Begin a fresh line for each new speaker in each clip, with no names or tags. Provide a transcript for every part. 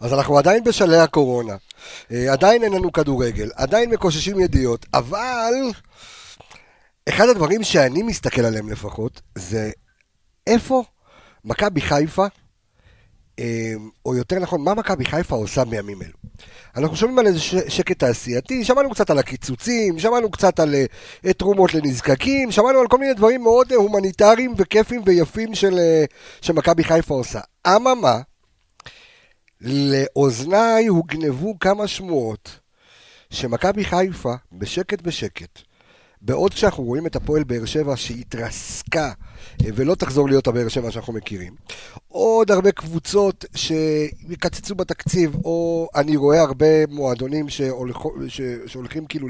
אז אנחנו עדיין בשלהי הקורונה, אה, עדיין אין לנו כדורגל, עדיין מקוששים ידיעות, אבל אחד הדברים שאני מסתכל עליהם לפחות, זה איפה מכבי חיפה, אה, או יותר נכון, מה מכבי חיפה עושה בימים אלו. אנחנו שומעים על איזה שקט תעשייתי, שמענו קצת על הקיצוצים, שמענו קצת על אה, תרומות לנזקקים, שמענו על כל מיני דברים מאוד הומניטריים וכיפים ויפים של, שמכבי חיפה עושה. אממה, לאוזניי הוגנבו כמה שמועות שמכבי חיפה, בשקט בשקט, בעוד כשאנחנו רואים את הפועל באר שבע שהתרסקה אה, ולא תחזור להיות הבאר שבע שאנחנו מכירים, עוד הרבה קבוצות שיקצצו בתקציב, או אני רואה הרבה מועדונים שהולכ... שהולכים כאילו.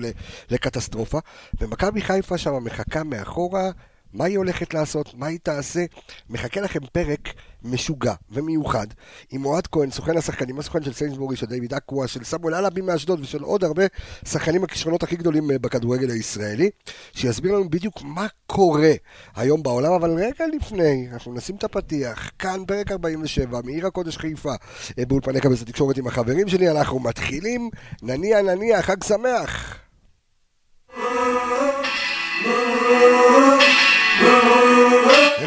לקטסטרופה, ומכבי חיפה שם מחכה מאחורה, מה היא הולכת לעשות, מה היא תעשה, מחכה לכם פרק משוגע ומיוחד עם אוהד כהן, סוכן השחקנים, הסוכן של סיינסבורי, של דיוויד אקווה, של סמואל אלאבי מאשדוד ושל עוד הרבה שחקנים הכישרונות הכי גדולים אה, בכדורגל הישראלי, שיסביר לנו בדיוק מה קורה היום בעולם, אבל רגע לפני, אנחנו נשים את הפתיח, כאן פרק 47 מעיר הקודש חיפה, אה, באולפני קבלת התקשורת עם החברים שלי, אנחנו מתחילים, נניע נניע, חג שמח.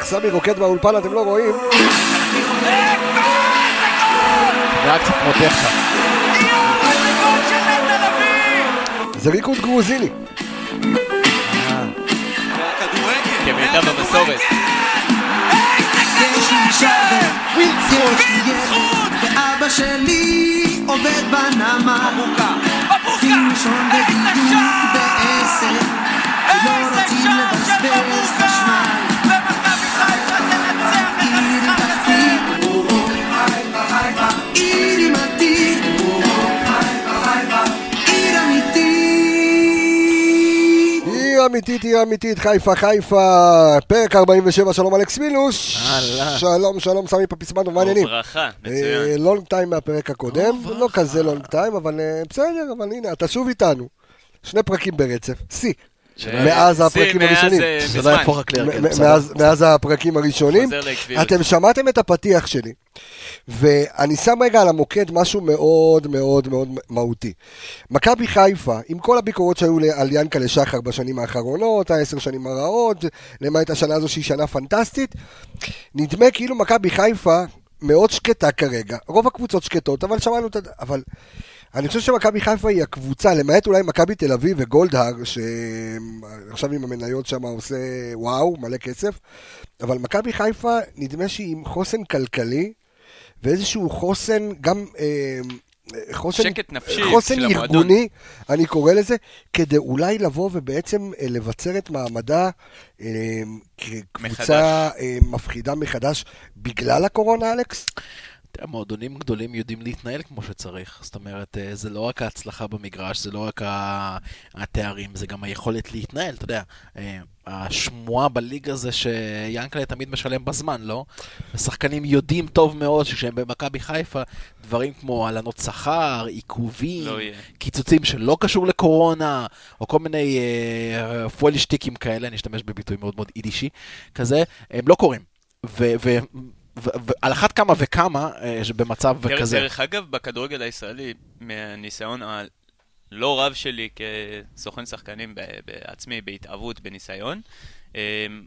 איך סמי רוקד באולפן אתם לא רואים?
נראה קצת כמו טכנה.
זה ריקוד גרוזיני.
כמיטב המסורת.
ואבא שלי עובד בנמל. בדיוק בעשר, לא רוצים אמיתית.
עיר אמיתית, חיפה, חיפה, פרק 47, שלום אלכס מילוש. שלום, שלום, סמי פפיסמנו, מה העניינים?
ברכה, מצוין.
לונג טיים מהפרק הקודם, לא כזה לונג טיים, אבל אה, בסדר, אבל הנה, אתה שוב איתנו. שני פרקים ברצף, שיא.
אה,
מאז
שיא,
הפרקים
מאז,
הראשונים. מאז- מאז הפרקים הראשונים. אתם שמעתם את הפתיח שלי, ואני שם רגע על המוקד משהו מאוד מאוד מאוד מהותי. מכבי חיפה, עם כל הביקורות שהיו על ינקלה שחר בשנים האחרונות, העשר שנים הרעות, למעט השנה הזו שהיא שנה פנטסטית, נדמה כאילו מכבי חיפה מאוד שקטה כרגע. רוב הקבוצות שקטות, אבל שמענו את... הד- אבל אני חושב שמכבי חיפה היא הקבוצה, למעט אולי מכבי תל אביב וגולדהר, שעכשיו עם המניות שם עושה וואו, מלא כסף, אבל מכבי חיפה, נדמה שהיא עם חוסן כלכלי, ואיזשהו חוסן, גם אה, חוסן,
שקט נפשי
חוסן
של המועדון.
ארגוני, אני קורא לזה, כדי אולי לבוא ובעצם אה, לבצר את מעמדה אה, כקבוצה אה, מפחידה מחדש בגלל הקורונה, אלכס?
מועדונים גדולים יודעים להתנהל כמו שצריך. זאת אומרת, אה, זה לא רק ההצלחה במגרש, זה לא רק התארים, זה גם היכולת להתנהל, אתה יודע. אה, השמועה בליגה זה שיאנקל'ה תמיד משלם בזמן, לא? השחקנים יודעים טוב מאוד שכשהם במכבי חיפה, דברים כמו הלנות שכר, עיכובים,
לא.
קיצוצים שלא קשור לקורונה, או כל מיני אה, פוילשטיקים כאלה, אני אשתמש בביטוי מאוד מאוד יידישי כזה, הם לא קורים. ו- ו- ועל אחת כמה וכמה אה, במצב
דרך-
כזה.
דרך אגב, בכדורגל הישראלי, מהניסיון הלא רב שלי כסוכן שחקנים בעצמי, בהתאבות, בניסיון, אמ,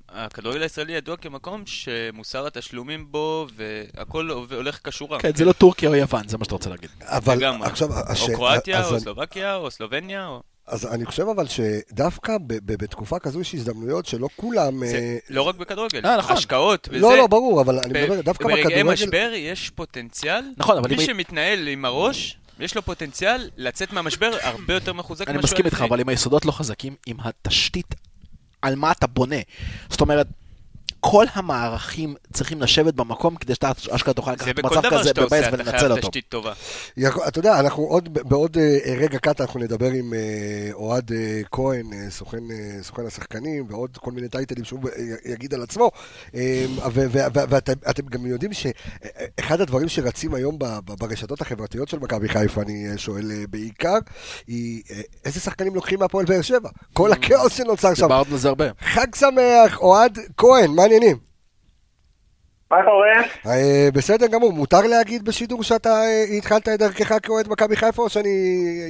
הכדורגל הישראלי ידוע כמקום שמוסר התשלומים בו והכל הולך כשורה.
כן, זה לא טורקיה או יוון, זה מה שאתה רוצה להגיד.
אבל. עכשיו,
או קרואטיה, או סלובקיה, או סלובניה, או...
אז אני חושב אבל שדווקא ב- ב- בתקופה כזו יש הזדמנויות שלא כולם...
זה
אה,
לא רק בכדורגל,
אה, נכון.
השקעות וזה.
לא, לא, ברור, אבל אני מדבר דווקא
ברגעי
בכדורגל...
משבר יש פוטנציאל,
נכון, אבל אם
מי שמתנהל עם הראש, יש לו פוטנציאל לצאת מהמשבר הרבה יותר מחוזק
אני מסכים איתך. אבל אם היסודות לא חזקים, עם התשתית על מה אתה בונה. זאת אומרת, כל המערכים צריכים לשבת במקום כדי שאתה אשכרה תוכל
זה
לקחת
בכל
מצב
דבר
כזה
שאתה
בבייס
עושה, אתה
ולנצל
חייב
אותו.
תשתית טובה.
אתה יודע, אנחנו עוד, בעוד אה, רגע קט אנחנו נדבר עם אה, אוהד אה, כהן, סוכן, סוכן השחקנים, ועוד כל מיני טייטלים שהוא יגיד על עצמו. ואתם אתם גם יודעים שאחד הדברים שרצים היום ברשתות החברתיות של מכבי חיפה, אני שואל בעיקר, היא איזה שחקנים לוקחים מהפועל באר שבע? כל הכאוס שנוצר שם.
דיברנו על זה הרבה.
חג שמח, אוהד כהן, מה העניינים?
מה קורה?
אה, בסדר גמור, מותר להגיד בשידור שאתה אה, התחלת את דרכך כאוהד מכבי חיפה או שאני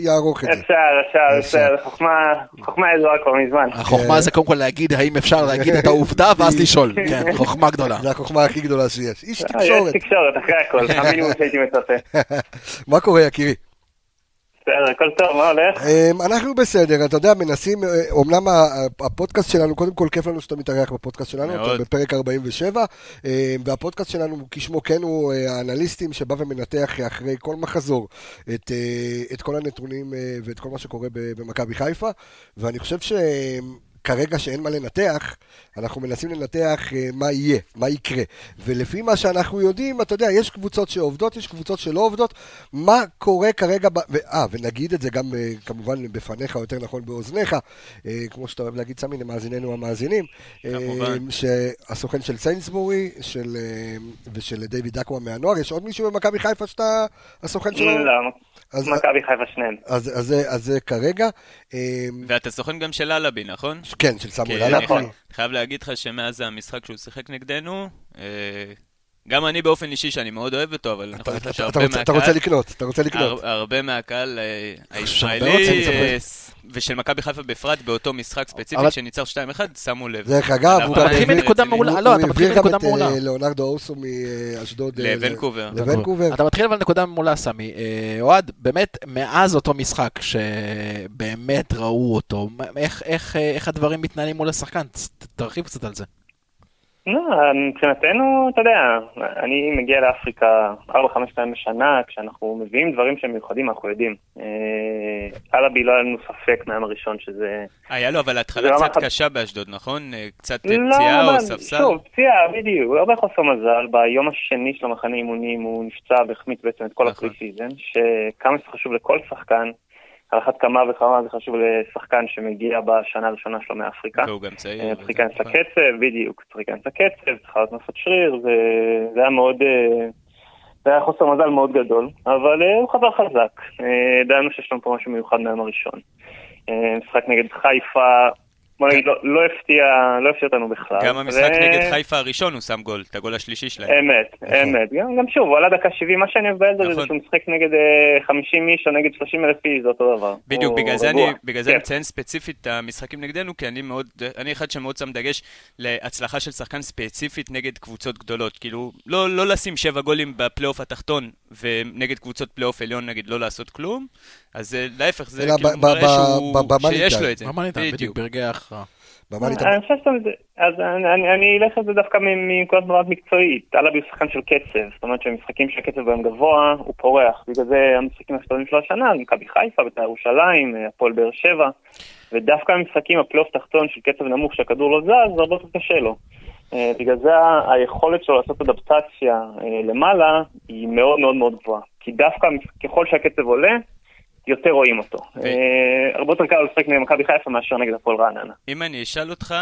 אערוך את זה?
אפשר, אפשר, אפשר, חוכמה, חוכמה ידועה כבר מזמן.
החוכמה זה קודם כל להגיד האם אפשר להגיד את העובדה ואז לשאול. כן, חוכמה גדולה.
זו החוכמה הכי גדולה שיש. איש
אה,
תקשורת.
יש תקשורת, אחרי הכל, המינימום שהייתי מצפה.
מה קורה יקירי?
בסדר, הכל טוב, מה הולך?
אמ, אנחנו בסדר, אתה יודע, מנסים, אה, אומנם הפודקאסט שלנו, קודם כל כיף לנו שאתה מתארח בפודקאסט שלנו,
מאוד.
אתה בפרק 47, אמ, והפודקאסט שלנו, כשמו כן הוא אה, האנליסטים שבא ומנתח אחרי כל מחזור את, אה, את כל הנתונים ואת כל מה שקורה ב- במכבי חיפה, ואני חושב שכרגע שאין מה לנתח, אנחנו מנסים לנתח אה, מה יהיה, מה יקרה. ולפי מה שאנחנו יודעים, אתה יודע, יש קבוצות שעובדות, יש קבוצות שלא עובדות. מה קורה כרגע, ב... ו- אה, ונגיד את זה גם אה, כמובן בפניך, או יותר נכון באוזניך, אה, כמו שאתה אוהב להגיד, סמי, למאזיננו המאזינים, אה,
כמובן.
שהסוכן של סיינסבורי של, אה, ושל דיוויד אקווה מהנוער, יש עוד מישהו במכבי חיפה שאתה הסוכן שלו?
לא,
אז,
מכבי חיפה שניהם.
אז, אז, זה- אז זה כרגע, אה,
ואתה סוכן גם של אלאבי, נכון?
כן, של סמואל
כן, אני
אלאבי.
חי- חייב להגיד לך שמאז המשחק שהוא שיחק נגדנו, אה, גם אני באופן אישי, שאני מאוד אוהב אותו, אבל אני
אתה,
חושב שהרבה
אתה, רוצה, אתה רוצה
מהקהל,
לקנות, אתה רוצה לקנות.
הר- הרבה מהקהל אה, הישראלי. אה, ושל מכבי חיפה בפרט, באותו משחק ספציפי
אבל-
שניצח 2-1, שמו לב.
דרך אגב, הוא
אתה
גם
מתחיל
מנקודה. מעולה.
הוא-
לא,
הוא
אתה מתחיל
העביר גם
מנקודה
את אה,
מעולה.
ליאונרדו אוסו מאשדוד אה,
לוונקובר.
לוונקובר.
אתה מתחיל אבל נקודה מעולה, סמי. אוהד, באמת, מאז אותו משחק שבאמת ראו אותו, איך- איך איך הדברים מתנהלים מול השחקן? תרחיב קצת על זה.
לא, מבחינתנו, אתה יודע, אני מגיע לאפריקה 4-5 פעמים בשנה, כשאנחנו מביאים דברים שהם מיוחדים, אנחנו יודעים. אה, אלאבי לא היה לנו ספק מהיום הראשון שזה...
היה לו אבל התחלה
רמה
קצת קשה באשדוד, נכון? אה, קצת
לא,
פציעה או ספסל?
שוב, פציעה, בדיוק, הרבה חוסר מזל. ביום השני של המחנה אימונים הוא נפצע והחמיץ בעצם את כל
נכון.
ה pre-season, שכמה חשוב לכל שחקן, על אחת כמה וכמה זה חשוב לשחקן שמגיע בשנה הראשונה שלו מאפריקה.
והוא גם צעיר.
צריך להיכנס. לקצב, בדיוק, צריך להיכנס לקצב, צריך מסות שריר, זה- זה היה מאוד, אה, זה היה חוסר מזל מאוד גדול, אבל אה, הוא חזר חזק, אה, ידענו שיש לנו פה משהו מיוחד מהיום הראשון. משחק נגד חיפה, בוא נגיד, לא- לא הפתיע לא הפתיע אותנו בכלל.
גם המשחק נגד חיפה הראשון הוא שם גול, את הגול השלישי שלהם.
אמת, אמת. גם, שוב, הוא עלה דקה 70, מה שאני הזה זה
נכון.
שהוא משחק נגד אה, 50 איש או נגד 30 אלף איש, זה אותו דבר.
בדיוק, בגלל זה. אני,
כן.
מציין ספציפית את המשחקים נגדנו, כי אני מאוד, אני אחד שמאוד שם דגש להצלחה של שחקן ספציפית נגד קבוצות גדולות. כאילו, לא, לא לשים שבע גולים בפלייאוף התחתון, ונגד קבוצות פלייאוף עליון נגיד לא לעשות כלום, אז אה, להפך, זה כאילו מראה שהוא, שיש. לו את זה.
מה מעניין אותם? בדיוק, ברגעי ההכרעה.
אני חושב שזה, אז אני, אלך על זה דווקא מ- מנקודת מבט מקצועית. אלאבי הוא שחקן של קצב, זאת אומרת שמשחקים שהקצב בהם גבוה, הוא פורח. בגלל זה המשחקים הכי שלו השנה, מכבי חיפה, בית"ר ירושלים, אה, הפועל באר שבע, ודווקא המשחקים הפלייאוף תחתון של קצב נמוך שהכדור לא זז, זה הרבה יותר קשה לו. אה, בגלל זה היכולת שלו לעשות אדפטציה אה, למעלה היא מאוד מאוד מאוד גבוהה. כי דווקא ככל שהקצב עולה, יותר רואים אותו. אה, הרבה יותר קל לשחק נגד מכבי חיפה מאשר נגד הפועל רעננה.
אם אני אשאל אותך,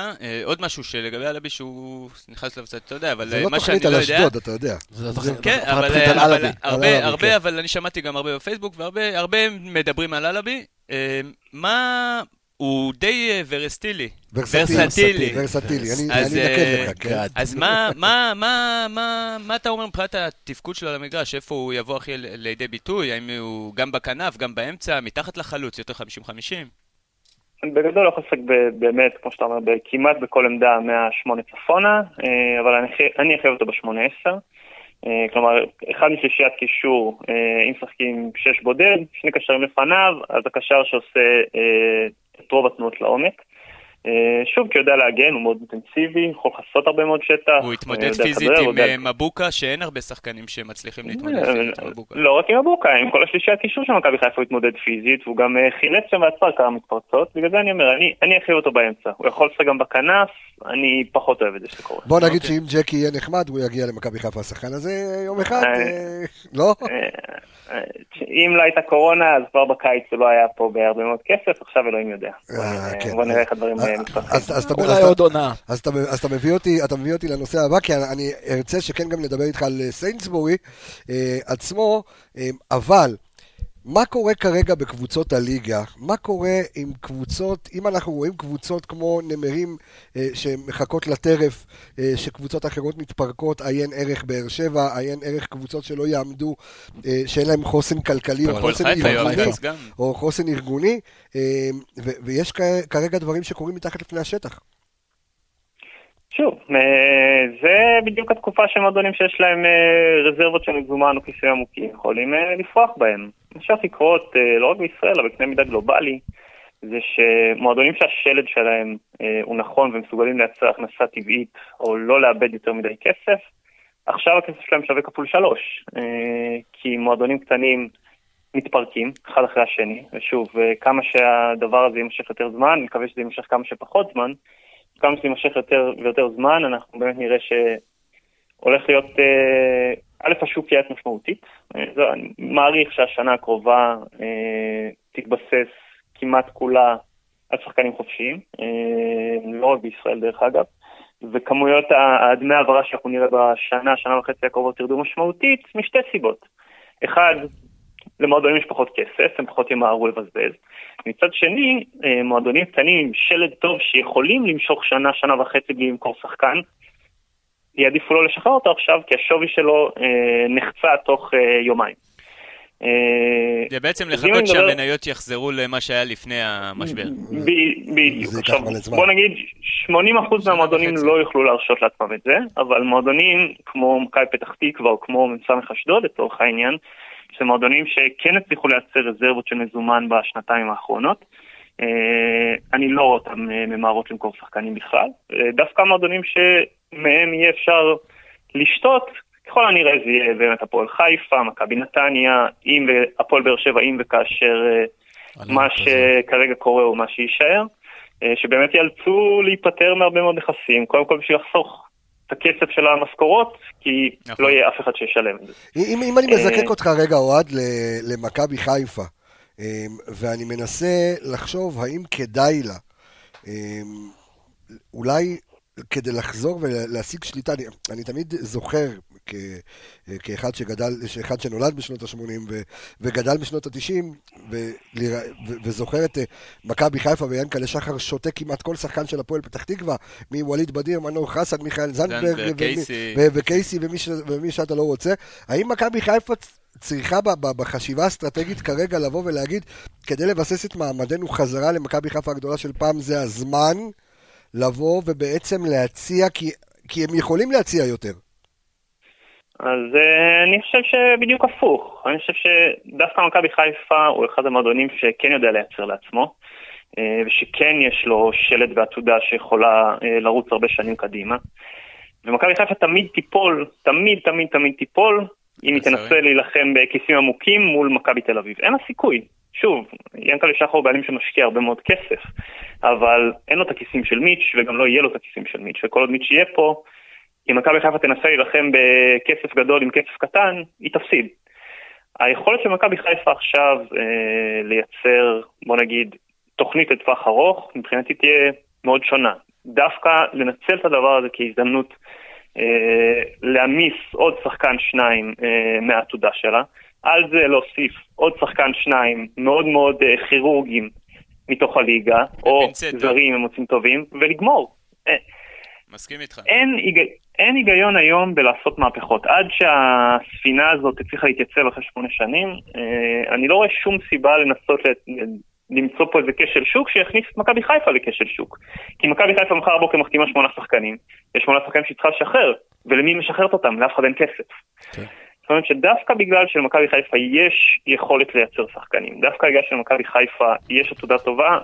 עוד משהו שלגבי אלאבי שהוא נכנס לב קצת, אתה יודע, אבל
לא
מה שאני
תוכנית על
לא יודע...
אשדוד, אתה יודע.
זה-
זה-
זה-
כן, אבל,
תוכנית על
אבל
אלאבי.
הרבה,
על אלאבי,
הרבה,
כן.
אבל אני שמעתי גם הרבה בפייסבוק, והרבה הרבה מדברים על אלאבי. אה, מה... הוא די אה, ורסטילי. ורסטילי.
ורסטילי, אני
אז,
אני
אה,
אנקד לך, כן.
אז מה, מה, מה, מה, מה אתה אומר מבחינת התפקוד שלו על המגרש? איפה הוא יבוא הכי לידי ביטוי? האם הוא גם בכנף, גם באמצע, מתחת לחלוץ, יותר 50-50?
בגדול לא יכול לשחק ב- באמת, כמו שאתה אומר, כמעט בכל עמדה מהשמונה צפונה, אה, אבל אני אחי- אני אחייב אותו בשמונה עשר. כלומר, אחד משלישיית קישור, אם משחקים שש בודד, שני קשרים לפניו, אז הקשר שעושה את רוב התנועות לעומק. אה, שוב, כי הוא יודע להגן, הוא מאוד אינטנסיבי, יכול לכסות הרבה מאוד שטח.
הוא
אה,
התמודד
יודע
פיזית
הוא
עם
יודע-
אה, מבוקה, שאין הרבה שחקנים שמצליחים להתמודד פיזית עם מבוקה.
לא רק עם מבוקה, עם כל השלישיית קישור של מכבי חיפה הוא התמודד פיזית, והוא גם חילץ שם ועצר כמה מתפרצות, בגלל זה אני אומר, אני- אני אחייב אותו באמצע. הוא יכול לשחק גם בכנף, אני פחות אוהב את זה שקורה.
בוא נגיד
אוקיי.
שאם ג'קי יהיה נחמד, הוא יגיע למכבי חיפה השחקן הזה יום אחד, לא?
אם לא הייתה קורונה, אז כבר בקיץ הוא לא היה פה בהרבה מאוד כסף, עכשיו אלוהים יודע.
כן.
בוא נראה איך הדברים
אז-
מתפתחים.
אז- אז אתה- אז
אולי
אתה-
עוד עונה.
אז אתה, אז אתה מביא אותי, אתה מביא אותי לנושא הבא, כי אני ארצה שכן גם נדבר איתך על אה, סיינסבורי אה, עצמו, אה, אבל מה קורה כרגע בקבוצות הליגה? מה קורה עם קבוצות, אם אנחנו רואים קבוצות כמו נמרים אה, שמחכות לטרף, אה, שקבוצות אחרות מתפרקות, עיין ערך באר שבע, עיין ערך קבוצות שלא יעמדו, אה, שאין להם חוסן כלכלי או חוסן ארגוני. או חוסן ארגוני, אה, ו- ויש כרגע דברים שקורים מתחת לפני השטח.
שוב, אה, זה בדיוק התקופה שמועדונים שיש להם אה, רזרבות של מזומן או כיסוי עמוקים יכולים אה, לפרוח בהם. מה שהולך לקרות, לא רק בישראל, אבל בקנה מידה גלובלי, זה שמועדונים שהשלד שלהם הוא נכון ומסוגלים לייצר הכנסה טבעית או לא לאבד יותר מדי כסף, עכשיו הכסף שלהם שווה כפול שלוש. כי מועדונים קטנים מתפרקים, אחד אחרי השני, ושוב, כמה שהדבר הזה יימשך יותר זמן, אני מקווה שזה יימשך כמה שפחות זמן, כמה שזה יימשך יותר ויותר זמן, אנחנו באמת נראה שהולך להיות, אה, א', השוק יעט משמעותית. אה, אני מעריך שהשנה הקרובה אה, תתבסס כמעט כולה על שחקנים חופשיים, לא רק בישראל דרך אגב, וכמויות הדמי העברה שאנחנו נראה בשנה, שנה וחצי הקרובות ירדו משמעותית, משתי סיבות. אחד, למועדונים יש פחות כסף, הם פחות ימהרו לבזבז. מצד שני, אה, מועדונים קטנים עם שלד טוב שיכולים למשוך שנה, שנה וחצי בלי למכור שחקן, יעדיפו לא לשחרר אותו עכשיו, כי השווי שלו אה, נחצה תוך אה, יומיים.
זה בעצם לחכות שהמניות יחזרו למה שהיה לפני המשבר.
ב- בדיוק. עכשיו. בוא נגיד, 80% מהמועדונים. לא יוכלו להרשות לעצמם את זה, אבל מועדונים כמו מכבי פתח תקווה או כמו מ"ס אשדוד לצורך העניין, זה מועדונים שכן הצליחו לייצר רזרבות של מזומן בשנתיים האחרונות. אה, אני לא רואה אותם אה, ממהרות למכור שחקנים בכלל. אה, דווקא מועדונים שמהם יהיה אפשר לשתות, ככל הנראה זה יהיה באמת הפועל חיפה, מכבי נתניה, אם הפועל באר שבע, אם וכאשר מה שכרגע קורה הוא מה שיישאר, שבאמת ייאלצו להיפטר מהרבה מאוד נכסים, קודם כל בשביל לחסוך את הכסף של המשכורות, כי
נכון.
לא יהיה אף אחד שישלם את זה.
אם, אם אני
אה,
מזקק אותך רגע, אוהד, למכבי חיפה, אמ, ואני מנסה לחשוב האם כדאי לה, אמ, אולי כדי לחזור ולהשיג שליטה, אני, אני תמיד זוכר כ, כאחד שגדל, אחד שנולד בשנות ה-80 ו, וגדל בשנות ה-90, ו, ו, וזוכר את אה, מכבי חיפה ויענקלה שחר שותה כמעט כל שחקן של הפועל פתח תקווה, מווליד בדיר, מנור חסן, מיכאל זנדברג, וקייסי ומי, שאתה לא רוצה. האם מכבי חיפה צריכה ב- ב- בחשיבה האסטרטגית כרגע לבוא ולהגיד, כדי לבסס את מעמדנו חזרה למכבי חיפה הגדולה של פעם, זה הזמן לבוא ובעצם להציע, כי, כי הם יכולים להציע יותר.
אז אה, אני חושב שבדיוק הפוך. אני חושב שדווקא מכבי חיפה הוא אחד המועדונים שכן יודע לייצר לעצמו, אה, ושכן יש לו שלד ועתודה שיכולה אה, לרוץ הרבה שנים קדימה. ומכבי חיפה תמיד תיפול, תמיד תמיד תמיד תיפול, אם היא. תנסה להילחם בכיסים עמוקים מול מכבי תל אביב. אין לה סיכוי. שוב, ינקלה שחר הוא בעלים שמשקיע הרבה מאוד כסף, אבל אין לו את הכיסים של מיץ' וגם לא יהיה לו את הכיסים של מיץ', וכל עוד מיץ' יהיה פה, אם מכבי חיפה תנסה להילחם בכסף גדול עם כסף קטן, היא תפסיד. היכולת של מכבי חיפה עכשיו אה, לייצר, בוא נגיד, תוכנית לטווח ארוך, מבחינתי תהיה מאוד שונה. דווקא לנצל את הדבר הזה כהזדמנות אה, להעמיס עוד שחקן שניים אה, מהעתודה שלה, על זה להוסיף עוד שחקן שניים מאוד מאוד אה, כירורגיים מתוך הליגה, או. זרים ממוצאים טובים, ולגמור. אה,
מסכים איתך.
אין, היג... אין היגיון היום בלעשות מהפכות. עד שהספינה הזאת הצליחה להתייצב אחרי שמונה שנים, אה, אני לא רואה שום סיבה לנסות ל... למצוא פה איזה כשל שוק שיכניס את מכבי חיפה לכשל שוק. כי מכבי חיפה מחר בבוקר מחתימה שמונה שחקנים, יש שמונה שחקנים שהיא צריכה לשחרר, ולמי היא משחררת אותם? לאף אחד אין כסף.
כן.
זאת אומרת שדווקא בגלל שלמכבי חיפה יש יכולת לייצר שחקנים, דווקא בגלל שלמכבי חיפה יש עתודה טובה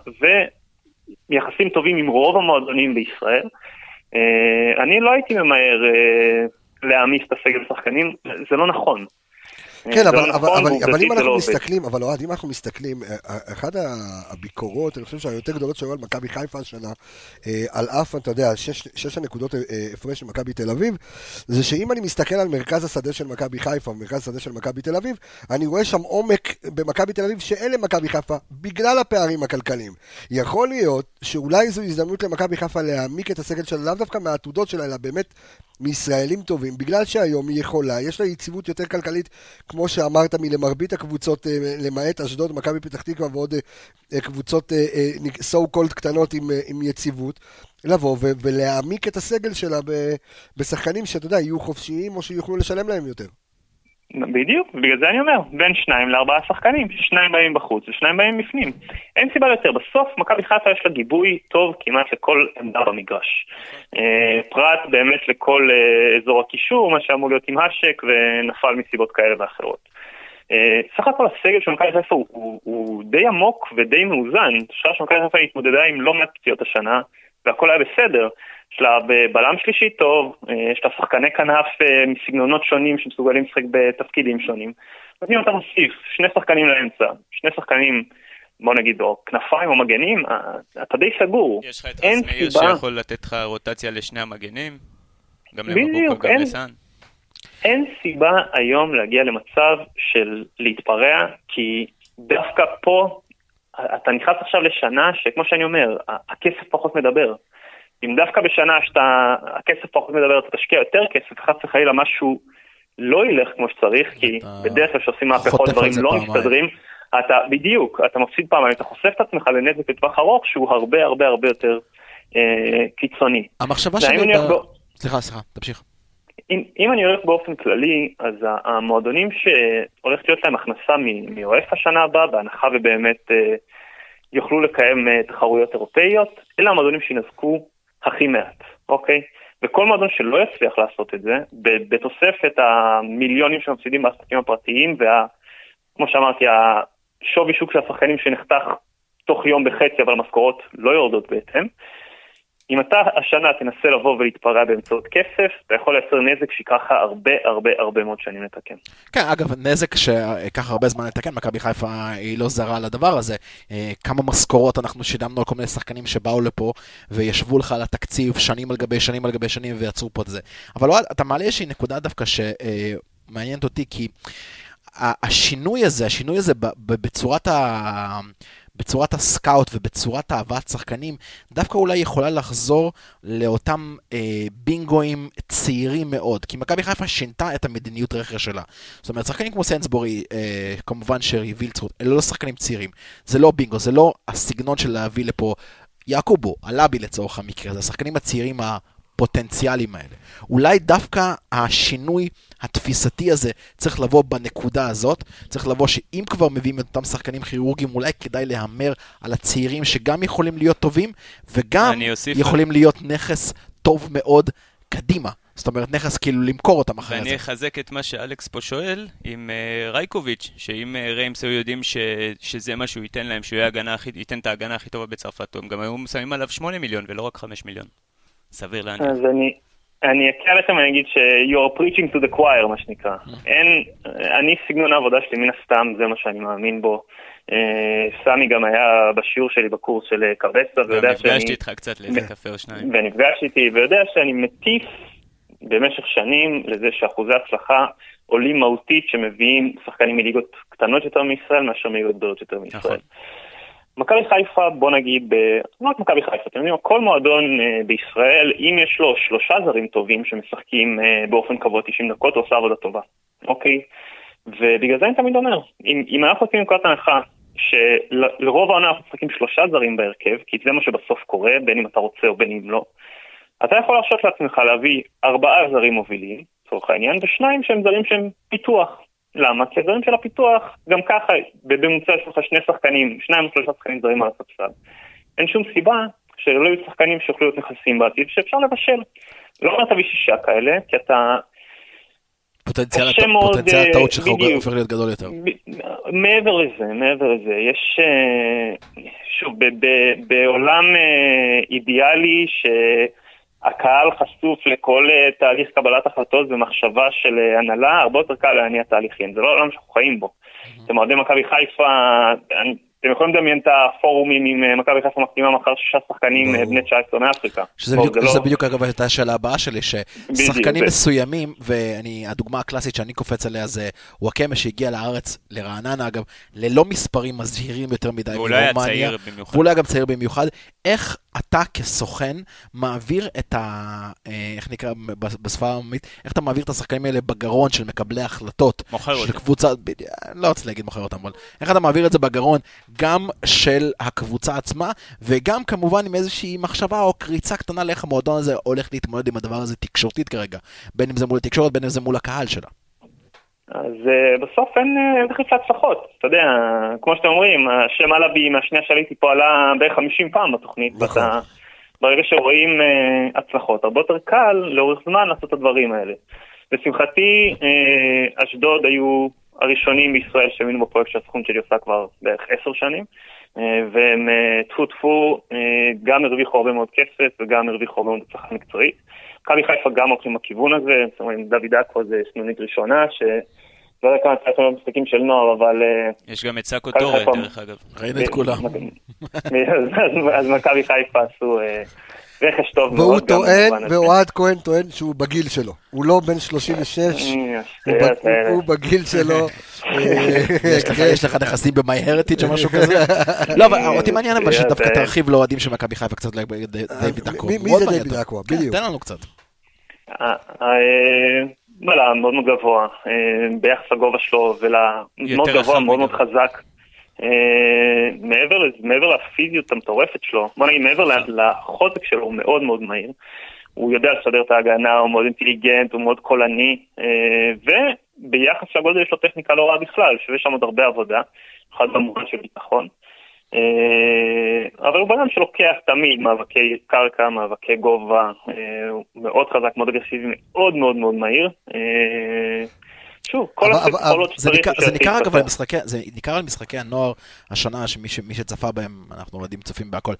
ויחסים טובים עם רוב המועדונים בישראל, אני לא הייתי ממהר אה, להעמיס את הסגל שחקנים, זה לא נכון. אה,
כן, אבל,
לא
אבל,
נכון,
אבל, אבל אם
זה
אנחנו
לא.
מסתכלים, אבל אוהד, אם אנחנו מסתכלים, אה, אה, אחת הביקורות, אני חושב שהיותר גדולות שהיו על מכבי חיפה השנה, על אף, אתה יודע, שש, שש הנקודות הפרש של מכבי תל אביב, זה שאם אני מסתכל על מרכז השדה של מכבי חיפה ומרכז השדה של מכבי תל אביב, אני רואה שם עומק במכבי תל אביב שאין למכבי חיפה, בגלל הפערים הכלכליים. יכול להיות שאולי זו הזדמנות למכבי חיפה להעמיק את הסגל שלה, לאו דווקא מהעתודות שלה, אלא באמת מישראלים טובים, בגלל שהיום היא יכולה, יש לה יציבות יותר כלכלית, כמו שאמרת, מלמרבית הקבוצות, אה, למעט אשדוד, מכבי פתח תקווה ועוד אה, אה, קבוצות so called קטנות עם, עם יציבות, לבוא ו- ולהעמיק את הסגל שלה בשחקנים שאתה יודע, יהיו חופשיים או שיוכלו לשלם להם יותר.
בדיוק, בגלל זה אני אומר, בין שניים לארבעה שחקנים, ששניים באים בחוץ ושניים באים בפנים. אין סיבה יותר, בסוף מכבי חיפה יש לה גיבוי טוב כמעט לכל עמדה במגרש. אה, פרט באמת לכל אה, אזור הקישור, מה שאמור להיות עם האשק ונפל מסיבות כאלה ואחרות. אה, סך הכל הסגל של מכבי חיפה הוא, הוא די עמוק ודי מאוזן. אפשר שמכבי חיפה התמודדה עם לא מעט פציעות השנה, והכל היה בסדר. יש לה בלם שלישי טוב, אה, יש לה שחקני כנף אה, מסגנונות שונים שמסוגלים לשחק בתפקידים שונים. אז אם אתה מוסיף שני שחקנים לאמצע, שני שחקנים, בוא נגיד, או כנפיים או מגנים, אה, אתה די סגור.
יש לך את רז מאיר
סיבה-
שיכול לתת לך רוטציה לשני המגנים, גם למבוקו, גם
אין-
לסאן.
אין סיבה היום להגיע למצב של להתפרע, כי דווקא פה אתה נכנס עכשיו לשנה שכמו שאני אומר, הכסף פחות מדבר. אם דווקא בשנה שאתה, הכסף פחות מדבר, אתה תשקיע יותר כסף, חס וחלילה משהו לא ילך כמו שצריך, כי בדרך כלל כשעושים מהפכות דברים לא
פעמיים.
מסתדרים, אתה, בדיוק, אתה מפסיד פעמיים, אתה חושף את עצמך לנזק לטווח ארוך שהוא הרבה הרבה הרבה יותר אה, קיצוני.
המחשבה שלי... ב- סליחה, סליחה, תמשיך.
אם, אם אני הולך באופן כללי, אז המועדונים שהולכת להיות להם הכנסה מאוהף השנה הבאה, בהנחה ובאמת אה, יוכלו לקיים אה, תחרויות אירופאיות, אלה המועדונים שינזקו הכי מעט, אוקיי? וכל מועדון שלא יצליח לעשות את זה, בתוספת המיליונים שמפסידים בעסקים הפרטיים, וה... כמו שאמרתי, השווי שוק של השחקנים שנחתך תוך יום בחצי, אבל המשכורות לא יורדות בהתאם. אם אתה השנה תנסה לבוא ולהתפרע באמצעות כסף, אתה יכול לייצר נזק שייקח לך הרבה הרבה הרבה מאוד שנים לתקן.
כן, אגב, נזק שייקח הרבה זמן לתקן, מכבי חיפה היא לא זרה לדבר הזה. אה, כמה משכורות אנחנו שילמנו על כל מיני שחקנים שבאו לפה וישבו לך על התקציב שנים על גבי שנים על גבי שנים ויצרו פה את זה. אבל אוהד, אתה מעלה איזושהי נקודה דווקא שמעניינת אותי, כי השינוי הזה, השינוי הזה בצורת ה... בצורת הסקאוט ובצורת אהבת שחקנים, דווקא אולי יכולה לחזור לאותם אה, בינגואים צעירים מאוד. כי מכבי חיפה שינתה את המדיניות רכש שלה. זאת אומרת, שחקנים כמו סנסבורי, אה, כמובן שרי וילצרוט, אלה לא שחקנים צעירים. זה לא בינגו, זה לא הסגנון של להביא לפה יעקובו, אלאבי לצורך המקרה, זה השחקנים הצעירים הפוטנציאליים האלה. אולי דווקא השינוי התפיסתי הזה צריך לבוא בנקודה הזאת, צריך לבוא שאם כבר מביאים את אותם שחקנים כירורגיים, אולי כדאי להמר על הצעירים שגם יכולים להיות טובים, וגם יכולים להיות נכס טוב מאוד קדימה. זאת אומרת, נכס כאילו למכור אותם אחרי
ואני
זה.
אחזק את מה שאלכס פה שואל עם uh, רייקוביץ', שאם uh, ריימס היו יודעים ש, שזה מה שהוא ייתן להם, שהוא יהיה הגנה הכי, ייתן את ההגנה הכי טובה בצרפת, הם גם היו שמים עליו 8 מיליון ולא רק 5 מיליון. סביר להניח.
אז אני, אני אכה עליכם ואני אגיד ש- you are preaching to the choir, מה שנקרא. אין, אני, סגנון העבודה שלי, מן הסתם, זה מה שאני מאמין בו. אה, סמי גם היה בשיעור שלי בקורס של אה, קבסה,
גם
ויודע שאני...
נפגשתי איתך קצת לאיזה קפה או שניים.
ונפגש איתי, ויודע שאני מטיף במשך שנים לזה שאחוזי הצלחה עולים מהותית שמביאים שחקנים מליגות קטנות יותר מישראל מאשר מליגות גדולות יותר מישראל.
נכון.
מכבי חיפה, בוא נגיד, ב- לא רק מכבי חיפה, אתם יודעים, כל מועדון אה, בישראל, אם יש לו שלושה זרים טובים שמשחקים אה, באופן קבוע 90 דקות, הוא עושה עבודה טובה, אוקיי? ובגלל זה אני תמיד אומר, אם, אם אנחנו עושים נקודת הנחה שלרוב העונה אנחנו משחקים שלושה זרים בהרכב, כי זה מה שבסוף קורה, בין אם אתה רוצה או בין אם לא, אתה יכול להרשות לעצמך להביא ארבעה זרים מובילים, לצורך העניין, ושניים שהם זרים שהם פיתוח. למה? כי הזרים של הפיתוח, גם ככה, בממוצע יש לך שני שחקנים, שניים או שלושה שחקנים זרים על הספסל. אין שום סיבה שלא יהיו שחקנים שיוכלו להיות נכסים בעתיד, שאפשר לבשל. לא אומר תביא שישה כאלה, כי אתה
פוטנציאל
מאוד,
פוטנציאל
אה,
הטעות שלך. הופך להיות גדול יותר.
מעבר לזה, מעבר לזה, יש, אה, שוב, בעולם אה, אידיאלי שהקהל חשוף לכל אה, תהליך קבלת החלטות ומחשבה של אה, הנהלה, הרבה יותר קל להניע תהליכים, זה לא העולם שאנחנו חיים בו. אתם אוהדי מכבי חיפה, אתם יכולים לדמיין את הפורומים עם אה, מכבי חיפה מחתימה מחר שישה שחקנים. בני 19 מאפריקה.
שזה בדיוק,
זה לא-
בדיוק אגב הייתה השאלה הבאה שלי, ששחקנים מסוימים, והדוגמה הקלאסית שאני קופץ עליה זה וואקמה שהגיע לארץ, לרעננה אגב, ללא מספרים מזהירים יותר מדי
ואולי היה צעיר במיוחד.
ואולי גם צעיר במיוחד, איך אתה כסוכן מעביר את ה... אה, איך נקרא בשפה העממית, איך אתה מעביר את השחקנים האלה בגרון של מקבלי ההחלטות.
מוכר
של
אותם.
קבוצה, בדיוק, אני לא רוצה להגיד מוכר אותם, אבל איך אתה מעביר את זה בגרון גם של הקבוצה עצמה, וגם כמובן עם איזושהי מחשבה או קריצה קטנה לאיך המועדון הזה הולך להתמודד עם הדבר הזה תקשורתית כרגע. בין אם זה מול התקשורת, בין אם זה מול הקהל שלה.
אז אה, בסוף אין אה, דחיפת הצלחות. אתה יודע, כמו שאתם אומרים, השם אלאבי מהשנייה שעליתי פה עלה בערך 50 פעם בתוכנית.
נכון.
ואתה- ברגע שרואים אה, הצלחות, הרבה יותר קל לאורך זמן לעשות את הדברים האלה. לשמחתי, אה, אשדוד היו הראשונים בישראל שהאמינו בפרויקט שהסוכנות שלי עושה כבר בערך עשר שנים. אה, והם אה, טפו טפו, אה, גם הרוויחו הרבה מאוד כסף וגם הרוויחו הרבה מאוד הצלחה מקצועית. מכבי חיפה גם הולכים בכיוון הזה, זאת אומרת, דוד עכו זה סנונית ראשונה, ש... לא יודע כמה צריך להיות משחקים של נוער, אבל... אה,
יש גם את סאקו טורט,
חיפה.
דרך אגב.
ראינו את כולם.
אז- מכבי חיפה עשו אה, רכש טוב
והוא
מאוד. גם
טוען. ואוהד כהן טוען שהוא בגיל שלו. הוא לא בן 36,
אה,
הוא בגיל שלו.
יש לך- נכסים ב-MyHeritage או משהו כזה? לא, אבל אותי מעניין אבל שדווקא תרחיב לאוהדים של מכבי חיפה קצת לדיוויד
אז
עכו.
מי- זה דיוויד
אותו.
עכו?
כן,
בדיוק.
תן לנו קצת.
בלם מאוד מאוד גבוה, אה, ביחס לגובה שלו, ולמאוד גבוה, מאוד מאוד. חזק. אה, מעבר מעבר לפיזיות המטורפת שלו, בוא נגיד מעבר לחוזק שלו, הוא מאוד מאוד מהיר. הוא יודע לסדר את ההגנה, הוא מאוד אינטליגנט, הוא מאוד קולני, אה, וביחס לגודל יש לו טכניקה לא רעה בכלל, שיש שם עוד הרבה עבודה, במיוחד במובן של ביטחון. אה, אבל הוא בן אדם שלוקח תמיד מאבקי קרקע, מאבקי גובה, אה, הוא מאוד חזק, מאוד אגרסיבי, מאוד מאוד מאוד מהיר. אה, שוב, כל
זה
שצריך
זה ניכר אגב
להתפתח.
על משחקי, זה ניכר על משחקי הנוער השנה, שמי שצפה בהם, אנחנו אוהדים צופים בהכל,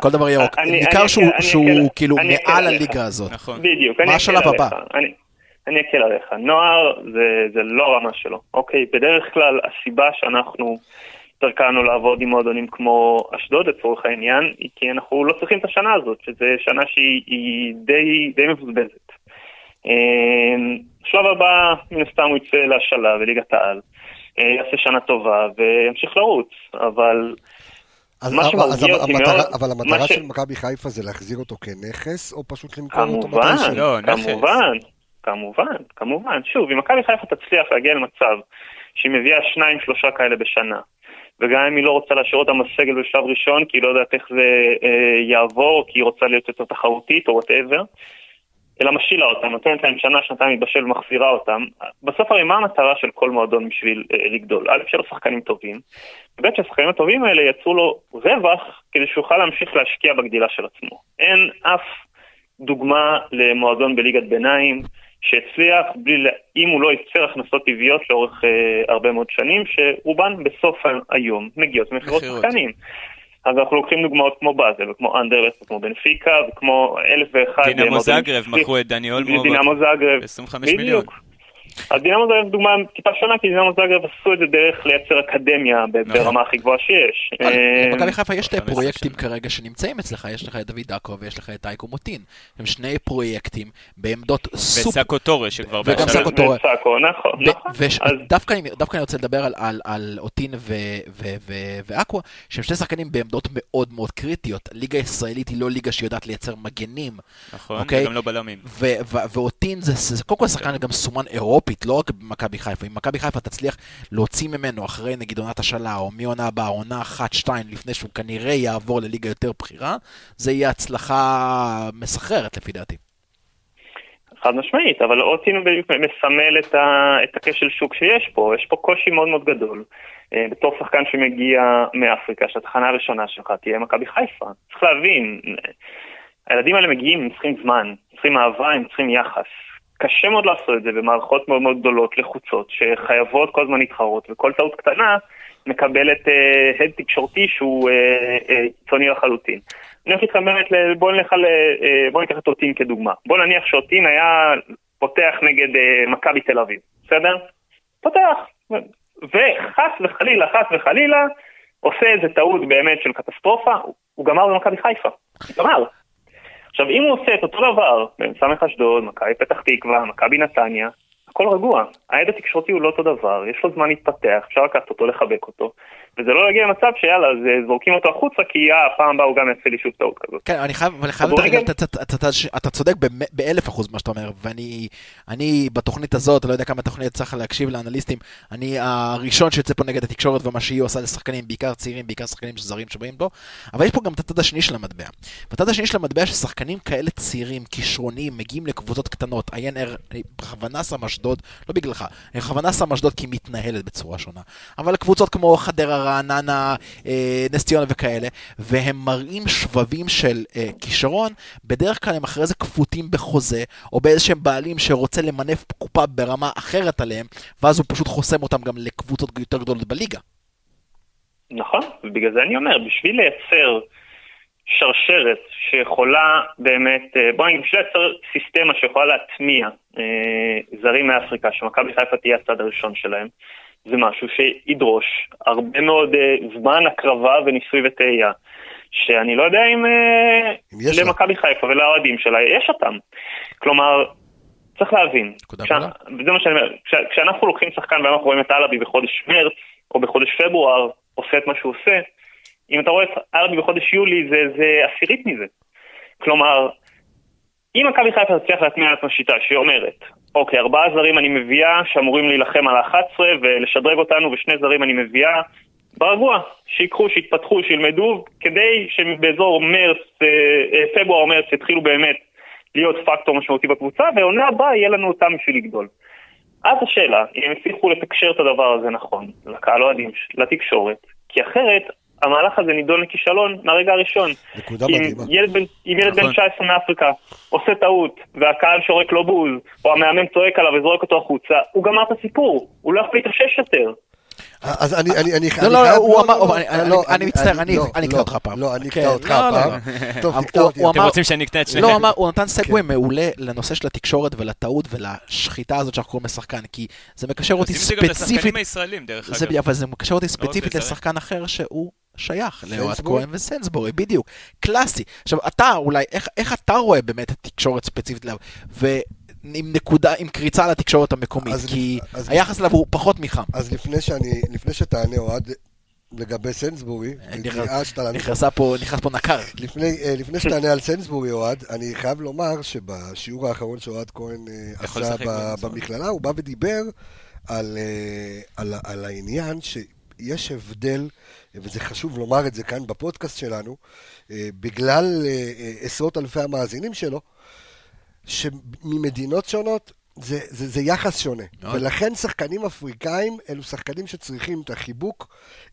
כל דבר ירוק,
אני-
ניכר
אני
שהוא- כאילו מעל. הליגה הזאת.
נכון.
בדיוק,
מה השלב. הבא?
אני- אני אקל עליך. נוער זה, זה לא רמה שלו, אוקיי? בדרך כלל הסיבה שאנחנו יותר קל לנו לעבוד עם מועדונים כמו אשדוד לצורך העניין, היא כי אנחנו לא צריכים את השנה הזאת, שזו שנה שהיא היא די, די מבוזבזת. אמ, שלב הבא, מן הסתם הוא יצא להשאלה וליגת העל. אה, יעשה שנה טובה וימשיך לרוץ, אבל
אז
מה
אבל- אז
שמרגיע אותי
המטרה-
מאוד,
אבל
מה
המטרה
ש-
של מכבי חיפה זה להחזיר אותו כנכס, או פשוט למכור אותו
כמובן,
מתישהו?
לא, נכס.
כמובן, כמובן, כמובן. שוב, אם מכבי חיפה תצליח להגיע למצב שהיא מביאה שניים, שלושה כאלה בשנה, וגם אם היא לא רוצה להשאיר אותם בסגל בשלב ראשון, כי היא לא יודעת איך זה אה, יעבור, כי היא רוצה להיות יותר תחרותית או וואטאבר, אלא משאילה אותם, נותנת להם שנה, שנתיים להתבשל ומחזירה אותם. בסוף הרי מה המטרה של כל מועדון בשביל אה, לגדול? א', שיהיה לו שחקנים טובים, וב', שהשחקנים הטובים האלה יצרו לו רווח כדי שהוא יוכל להמשיך להשקיע בגדילה של עצמו. אין אף דוגמה למועדון בליגת ביניים שהצליח, בלי, אם הוא לא ייצר הכנסות טבעיות לאורך אה, הרבה מאוד שנים, שרובן בסוף היום מגיעות ממכירות
מכירות.
שחקנים. אז אנחנו לוקחים דוגמאות כמו באזל, וכמו אנדרלס, וכמו בנפיקה, וכמו אלף ואחד... אה,
דינמו זאגרב. מכרו את דני אולמו
דינמו זאגרב,
ב-25 מיליון.
אז דינמו זאגרב דוגמה טיפה שונה, כי דינמו זאגרב עשו את זה דרך לייצר אקדמיה
נכון.
ברמה הכי גבוהה שיש.
אבל
אה,
למכבי חיפה יש שתי
15
פרויקטים. כרגע שנמצאים אצלך, יש לך את דוד עכו ויש לך את אייקו מוטין. הם שני פרויקטים בעמדות סופר...
וסאקו טורה שכבר
וגם. סאקו טורה.
וסאקו, נכון, נכון.
ודווקא אני דווקא אני רוצה לדבר על- אוטין ו- ו- ו- ואקווה, שהם שני שחקנים בעמדות מאוד מאוד קריטיות. ליגה ישראלית היא לא ליגה שיודעת לייצר מגנים.
נכון,
אוקיי.
וגם לא בלמים.
ואוטין זה, קודם כל שחקן גם סומן אירופית, לא רק במכבי חיפה. אם מכבי חיפה תצליח להוציא ממנו אחרי נגיד עונת השאלה, או מעונה הבאה, עונה אחת, שתיים, לפני שהוא כנראה יעבור לליגה יותר בכירה, זה יהיה הצלחה מסחררת לפי דעתי.
חד משמעית, אבל אוטין בדיוק מסמל את, ה, את הכשל שוק שיש פה, יש פה קושי מאוד מאוד גדול. אה, בתור שחקן שמגיע מאפריקה, שהתחנה הראשונה שלך תהיה מכבי חיפה. צריך להבין, הילדים האלה מגיעים, הם צריכים זמן, הם צריכים אהבה, הם צריכים יחס. קשה מאוד לעשות את זה במערכות מאוד מאוד גדולות, לחוצות, שחייבות כל הזמן להתחרות, וכל טעות קטנה מקבלת אה, הד תקשורתי שהוא אה, אה, קיצוני לחלוטין. אני הולך איתכם באמת, ל- בואו נלך על, אה, בואו ניקח את אוטין כדוגמה. בואו נניח שאוטין היה פותח נגד אה, מכבי תל אביב, בסדר? פותח. וחס וחלילה, חס וחלילה, עושה איזה טעות באמת של קטסטרופה, הוא גמר במכבי חיפה. גמר. עכשיו, אם הוא עושה את אותו דבר בסמך אשדוד, מכבי פתח תקווה, מכבי נתניה, הכל רגוע. העד התקשורתי הוא לא אותו דבר, יש לו זמן להתפתח, אפשר לקחת אותו, לחבק אותו, וזה לא להגיע למצב שיאללה, אז זורקים אותו החוצה, כי אה, פעם הבאה הוא גם יעשה לי שוב טעות כזאת.
כן, אני חייב, אני חייב? לתת, אתה- צודק באלף אחוז מה שאתה אומר, ואני אני בתוכנית הזאת, לא יודע כמה תוכנית צריך להקשיב לאנליסטים, אני הראשון שיוצא פה נגד התקשורת ומה שהיא עושה לשחקנים, בעיקר צעירים, בעיקר שחקנים זרים שבאים פה, אבל יש פה גם את הצד השני של המטבע. בצד השני של המטבע ששחקנים כאלה צעירים, כישרוניים, מגיעים לקבוצות קטנות, עיין בכוונה שם אשדוד, לא בגללך, אני בכוונה שם אשדוד כי היא מתנהלת בצורה שונה, אבל קבוצות כמו חדרה, רעננה, אה, נס ציונה וכאלה, והם מראים שבבים של אה, כישרון, בדרך כלל הם אחרי זה כפותים בחוזה, או באיזשהם בעלים שרוצה למנף קופה ברמה אחרת עליהם, ואז הוא פשוט חוסם אותם גם לקבוצות יותר גדולות בליגה.
נכון, ובגלל זה אני אומר, בשביל לייצר שרשרת שיכולה באמת, אה, בוא נגיד, בשביל לייצר סיסטמה שיכולה להטמיע אה, זרים מאפריקה, שמכבי חיפה תהיה הצד הראשון שלהם, זה משהו שידרוש הרבה מאוד אה, זמן הקרבה וניסוי וטעייה, שאני לא יודע אם, אה,
אם לה.
למכבי חיפה ולאוהדים שלה יש אותם. כלומר, צריך להבין. וזה מה שאני אומר, כשה- כשאנחנו לוקחים שחקן ואנחנו רואים את אלאבי בחודש מרץ, או בחודש פברואר, עושה את מה שהוא עושה, אם אתה רואה את אלאבי בחודש יולי, זה, זה עשירית מזה. כלומר, אם מכבי חיפה תצליח להטמיע לעצמה שיטה שהיא אומרת, אוקיי, ארבעה זרים אני מביאה שאמורים להילחם על ה-11 ולשדרג אותנו, ושני זרים אני מביאה, ברגוע, שיקחו, שיתפתחו, שילמדו, כדי שבאזור מרץ, אה, אה, פברואר, מרץ, יתחילו באמת להיות פקטור משמעותי בקבוצה, והעונה הבאה יהיה לנו אותם בשביל לגדול. אז השאלה, אם הם הצליחו לתקשר את הדבר הזה נכון, לקהל אוהדים, לתקשורת, כי אחרת המהלך הזה נידון לכישלון מהרגע הראשון.
נקודה מדהימה.
ילד בן, אם ילד בן
נכון.
19 מאפריקה עושה טעות, והקהל שורק לו בוז, או המאמן צועק עליו וזורק אותו החוצה, הוא גמר את הסיפור, הוא לא יכול להתאושש יותר.
אז אני, אני, אני,
לא,
אני
לא,
חייב...
הוא אמר- אני-
לא,
מצטער, אני-
לא,
אקטע
לא,
אותך פעם.
לא, אני
כן,
אקטע אותך
לא, לא,
פעם.
לא.
טוב, תקטע אותי.
אתם
אמר-
רוצים שאני אקנה את
לא,
שניכם?
אמר, הוא נתן סגווי מעולה לנושא של התקשורת ולטעות ולשחיטה הזאת שאנחנו קוראים לשחקן, כי זה מקשר אותי
עושים את זה גם
ספציפית,
לשחקנים הישראלים, דרך אגב.
אבל זה מקשר אותי ספציפית
לזרים.
לשחקן אחר שהוא שייך, לאוהד? כהן וסנסבורי, בדיוק, קלאסי. עכשיו, אתה אולי, איך, איך אתה רואה באמת את התקשורת ספציפית אליו, ועם נקודה, עם קריצה על התקשורת המקומית,
אז-
כי
אז-
היחס אליו הוא פחות מחם.
אז לפני שאני, לפני שתענה אוהד לגבי סנסבורי, התייאשת לנו.
נכנסה פה, נכנס פה נקר.
לפני, אה, לפני שתענה על סנסבורי, אוהד, אני חייב לומר שבשיעור האחרון שאוהד כהן אה, עשה ב-. במכללה, הוא בא ודיבר על, אה, על, על העניין שיש הבדל, וזה חשוב לומר את זה כאן בפודקאסט שלנו, אה, בגלל אה, אה, עשרות אלפי המאזינים שלו, שממדינות שונות זה, זה, זה יחס שונה.
מאוד.
ולכן שחקנים אפריקאים אלו שחקנים שצריכים את החיבוק,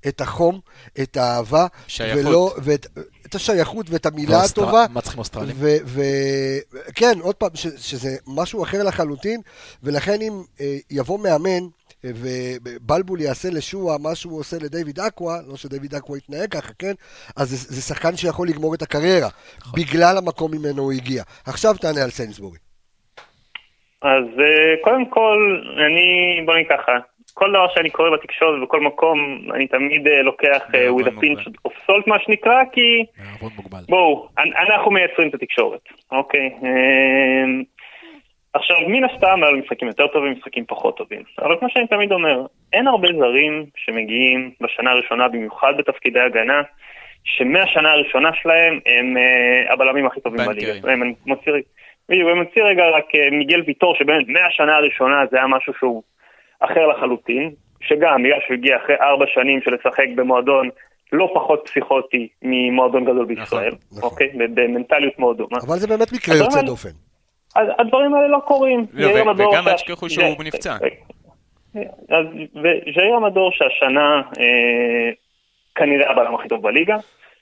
את החום, את האהבה,
שייכות.
ולא, ואת את השייכות ואת המילה
ואוסטר-
הטובה.
מה צריכים אוסטרלים?
וכן, עוד פעם, ש, שזה משהו אחר לחלוטין, ולכן אם אה, יבוא מאמן ובלבול יעשה לשועה מה שהוא עושה לדיוויד אקווה, לא שדיוויד אקווה יתנהג ככה, כן? אז זה, זה שחקן שיכול לגמור את הקריירה,
נכון.
בגלל המקום ממנו הוא הגיע. עכשיו תענה על סיינסבורי.
אז אה, קודם כל, אני, בוא נגיד ככה, כל דבר שאני קורא בתקשורת בכל מקום, אני תמיד אה, לוקח אה, with a pinch of salt מה שנקרא, כי. בואו, אנ- אנחנו מייצרים את התקשורת, אוקיי? עכשיו, מן הסתם היו משחקים יותר טובים, משחקים פחות טובים. אבל כמו שאני תמיד אומר, אין הרבה זרים שמגיעים בשנה הראשונה, במיוחד בתפקידי הגנה, שמהשנה הראשונה שלהם הם אה, הבלמים הכי טובים. בליגה. הם, אני מוציא, בדיוק, אני מוציא רגע רק אה, מיגל ויטור, שבאמת מהשנה הראשונה זה היה משהו שהוא אחר לחלוטין, שגם בגלל שהוא הגיע אחרי ארבע שנים של לשחק במועדון לא פחות פסיכוטי ממועדון גדול בישראל,
נכון.
אוקיי? במנטליות מאוד דומה.
אבל זה באמת מקרה יוצא דופן.
אז הדברים האלה לא קורים.
וגם אל תשכחו שהוא נפצע.
אז וז'איר המדור שהשנה אה, כנראה הבלם הכי טוב בליגה,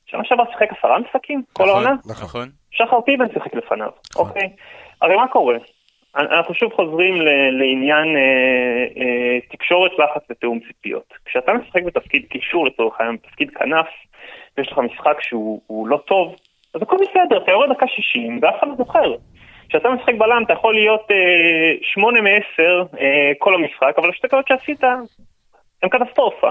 שנה שעברה שיחק עשרה משחקים כל
נכון,
העונה,
נכון.
שחר פיבן שיחק לפניו, אוקיי? הרי מה קורה? אנחנו שוב חוזרים לעניין אה, אה, תקשורת, לחץ ותיאום ציפיות. כשאתה משחק בתפקיד קישור לצורך העניין, בתפקיד כנף, ויש לך משחק שהוא הוא לא טוב, אז הכל בסדר, אתה יורד דקה 60 ואף אחד לא זוכר. כשאתה משחק בלם אתה יכול להיות אה, 8 מ-10 אה, כל המשחק, אבל השתי דקות שעשית הם קטסטרופה.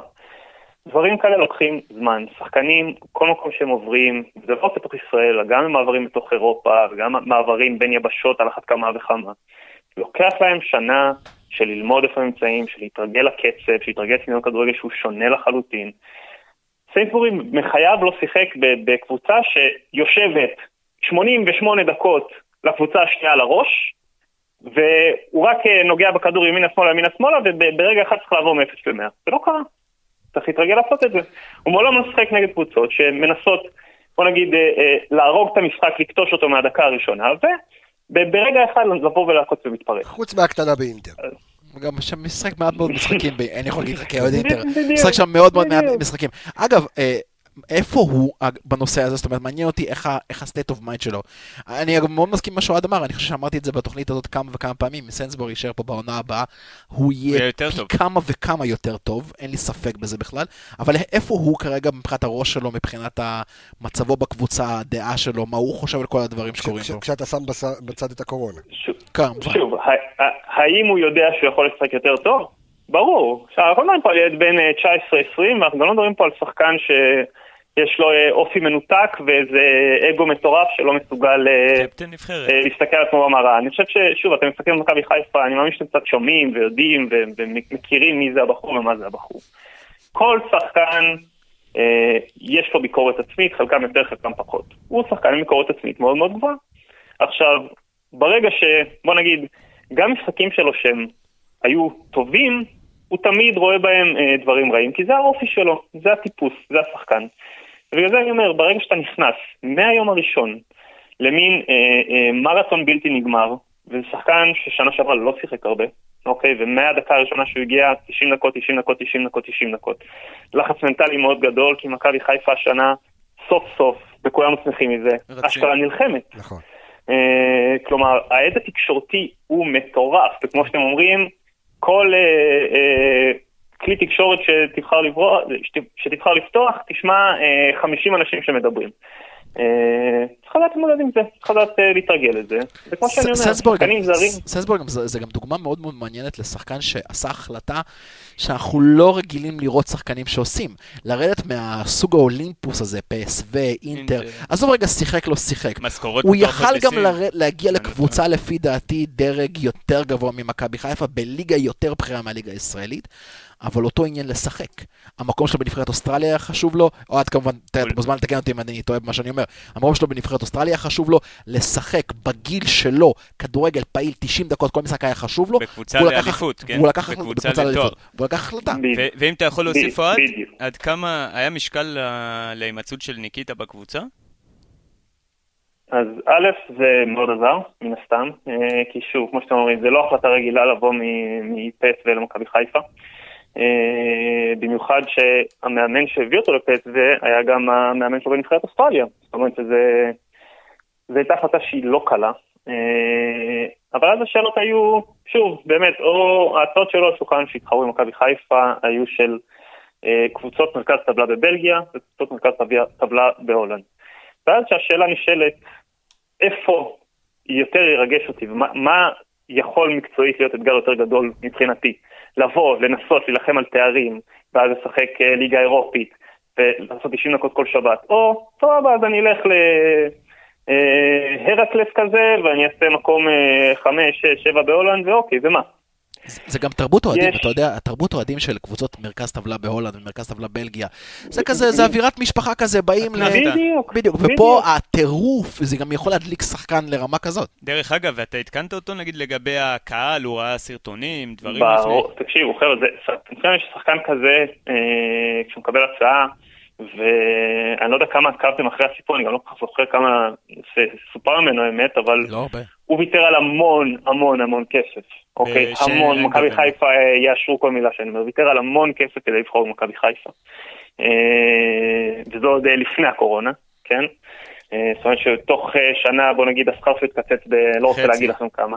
דברים כאלה לוקחים זמן. שחקנים, כל מקום שהם עוברים, זה לא רק בתוך ישראל, גם מעברים בתוך אירופה, וגם מעברים בין יבשות על אחת כמה וכמה. לוקח להם שנה של ללמוד איפה הם נמצאים, של להתרגל לקצב, של להתרגל סגנון כדורגל שהוא שונה לחלוטין. סיינסבורי מחייב לא שיחק בקבוצה שיושבת 88 דקות לקבוצה השנייה על הראש, והוא רק אה, נוגע בכדור ימינה שמאלה ימינה שמאלה, וברגע אחד צריך לעבור מ-0 ל-100. זה לא קרה. צריך להתרגל לעשות את זה. הוא מעולם לא משחק נגד קבוצות שמנסות, בוא נגיד, אה, אה, להרוג את המשחק, לקטוש אותו מהדקה הראשונה, וברגע אחד לבוא ולעקוץ ומתפרק.
חוץ מהקטנה באינטר.
גם שם משחק מעט מאוד משחקים, אני יכול להגיד לך כאוהד אינטר, משחק שם מאוד מאוד מעט. משחקים. אגב, איפה הוא אה, בנושא הזה? זאת אומרת, מעניין אותי איך איך ה-state of mind שלו. אני מאוד מסכים עם מה שאוהד אמר, אני חושב שאמרתי את זה בתוכנית הזאת כמה וכמה פעמים, סנסבורי יישאר פה בעונה הבאה, הוא
יהיה
פי
טוב.
כמה וכמה יותר טוב, אין לי ספק בזה בכלל, אבל איפה הוא כרגע מבחינת הראש שלו, מבחינת מצבו בקבוצה, הדעה שלו, מה הוא חושב על כל הדברים שקורים פה?
כשאתה שם בצד את הקורונה.
שוב,
כמובן.
שוב, ה- ה- האם הוא יודע שהוא יכול לשחק יותר טוב? ברור. עכשיו, אנחנו לא מדברים פה על ילד בן אה, 19-20, ואנחנו גם לא מדברים פה על שחקן שיש לו אה, אופי מנותק ואיזה אגו מטורף שלא מסוגל אה. אה, להסתכל על עצמו במראה. אני חושב ששוב, אתם מסתכלים על מכבי חיפה, אני מאמין שאתם קצת שומעים ויודעים ומכירים מי זה הבחור ומה זה הבחור. כל שחקן, אה, יש לו ביקורת עצמית, חלקם יותר, חלקם פחות. הוא שחקן עם ביקורת עצמית מאוד מאוד גבוהה. עכשיו, ברגע ש... בוא נגיד, גם משחקים שלו שהם היו טובים, הוא תמיד רואה בהם אה, דברים רעים, כי זה האופי שלו, זה הטיפוס, זה השחקן. ובגלל זה אני אומר, ברגע שאתה נכנס מהיום הראשון למין אה, אה, מרתון בלתי נגמר, וזה שחקן ששנה שעברה לא שיחק הרבה, אוקיי? ומהדקה הראשונה שהוא הגיע, 90 דקות, 90 דקות, 90 דקות, 90 דקות. לחץ מנטלי מאוד גדול, כי מכבי חיפה השנה, סוף סוף, וכולנו שמחים מזה. אשכרה נלחמת.
נכון.
אה, כלומר, העד התקשורתי הוא מטורף, וכמו שאתם אומרים, כל אה, אה, כלי תקשורת שתבחר, לברוא, שת- שתבחר לפתוח, תשמע אה, 50 אנשים שמדברים. צריך לדעת להתמודד עם זה, צריך לדעת אה, להתרגל לזה. וכמו שאני אומר, שחקנים זרים,
סנסבורג זה זה גם דוגמה מאוד מאוד מעניינת לשחקן שעשה החלטה שאנחנו לא רגילים לראות שחקנים שעושים. לרדת מהסוג האולימפוס הזה, PSV, אינטר. עזוב רגע שיחק לא שיחק.
משכורות
הוא יכל גם. להגיע
אני
לקבוצה לפי דעתי דרג יותר גבוה ממכבי חיפה, בליגה יותר בכירה מהליגה הישראלית, אבל אותו עניין לשחק. המקום שלו בנבחרת אוסטרליה היה חשוב לו, אוהד כמובן, אתה מוזמן לתקן אותי אם אני טועה במה שאני אומר, המקום שלו בנבחרת אוסטרליה היה חשוב לו לשחק בגיל שלו, כדורגל פעיל 90 דקות, כל משחק היה חשוב לו.
בקבוצה לאליפות, כן?
והוא לקח
בקבוצה לתואר.
והוא לקח החלטה.
ואם אתה יכול להוסיף
בדיוק.
עד כמה היה משקל להימצאות של ניקיטה בקבוצה?
אז א', זה מאוד עזר, מן הסתם, אה, כי שוב, כמו שאתם אומרים, זה לא החלטה רגילה לבוא מ- מפסו למכבי חיפה. אה, במיוחד שהמאמן שהביא אותו לפסו היה גם המאמן שלו בנבחרת אוסטרליה. זאת אומרת שזה... זו הייתה החלטה שהיא לא קלה. אה, אבל אז השאלות היו, שוב, באמת, או ההצעות שלו על שולחן שהתחרו עם מכבי חיפה היו של אה, קבוצות מרכז טבלה בבלגיה וקבוצות מרכז טבלה- בהולנד. ואז שהשאלה נשאלת, איפה יותר ירגש אותי, ומה מה יכול מקצועית להיות אתגר יותר גדול מבחינתי? לבוא, לנסות, להילחם על תארים, ואז לשחק אה, ליגה אירופית, ולעשות 90 דקות כל שבת, או, סבבה, אז אני אלך ל... אה, הרקלס כזה, ואני אעשה מקום אה, חמש, שש, שבע בהולנד, ואוקיי, ומה?
זה- זה גם תרבות אוהדים,
יש.
אתה יודע, התרבות אוהדים של קבוצות מרכז טבלה בהולנד ומרכז טבלה בלגיה, זה כזה, זה אווירת משפחה כזה, באים ל...
בדיוק,
בדיוק, ופה הטירוף, זה גם יכול להדליק שחקן לרמה כזאת.
דרך אגב, ואתה עדכנת אותו נגיד לגבי הקהל, הוא ראה סרטונים, דברים
ברור,
לפני.
תקשיבו, חבר'ה, זה- לפעמים יש שחקן כזה, אה, כשהוא מקבל הצעה, ואני לא יודע כמה עקבתם אחרי הסיפור, אני גם לא כל כך זוכר כמה סופר ממנו האמת, אבל
לא.
הוא ויתר על המון המון המון כסף, אוקיי?
ש-
המון, מכבי
גדול.
חיפה אה, יאשרו כל מילה שאני אומר, ויתר על המון כסף כדי לבחור במכבי חיפה. אה, וזה עוד אה, לפני הקורונה, כן? אה, זאת אומרת שתוך אה, שנה, בוא נגיד, השכר שלו יתקצץ ב... לא רוצה. להגיד לכם כמה.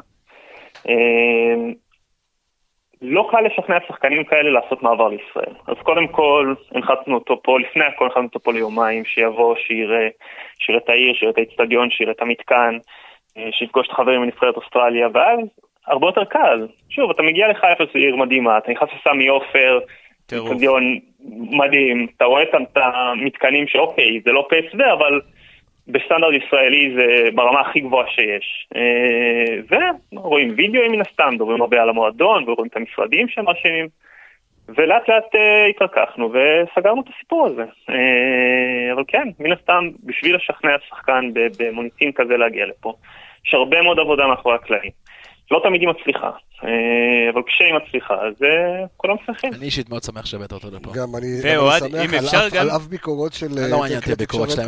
לא קל לשכנע שחקנים כאלה לעשות מעבר לישראל. אז קודם כל, הנחתנו אותו פה, לפני הכל הנחתנו אותו פה ליומיים, שיבוא, שיראה, שיראה את העיר, שיראה את האצטדיון, שיראה את המתקן, אה, שיפגוש את החברים מנבחרת אוסטרליה, ואז הרבה יותר קל. שוב, אתה מגיע לחיפה, זו עיר מדהימה, אתה נכנס לסמי עופר,
טירוף.
אצטדיון מדהים, אתה רואה את את המתקנים שאוקיי, זה לא פסו, אבל בסטנדרט ישראלי זה ברמה הכי גבוהה שיש. אה, ורואים וידאוים מן הסתם, מדברים הרבה על המועדון, ורואים את המשרדים שהם רשמים. ולאט לאט אה, התרככנו וסגרנו את הסיפור הזה. אה, אבל כן, מן הסתם, בשביל לשכנע שחקן במוניטין כזה להגיע לפה, יש הרבה מאוד עבודה מאחורי הקלעים. לא תמיד היא מצליחה, אה, אבל כשהיא מצליחה, אז אה, כולם שמחים.
אני אישית מאוד שמח שהבאת אותו לפה.
גם אני שמח על
אפשר
אף- ביקורות של...
לא
אה,
מעניין אותי
תקשורת,
שלהם,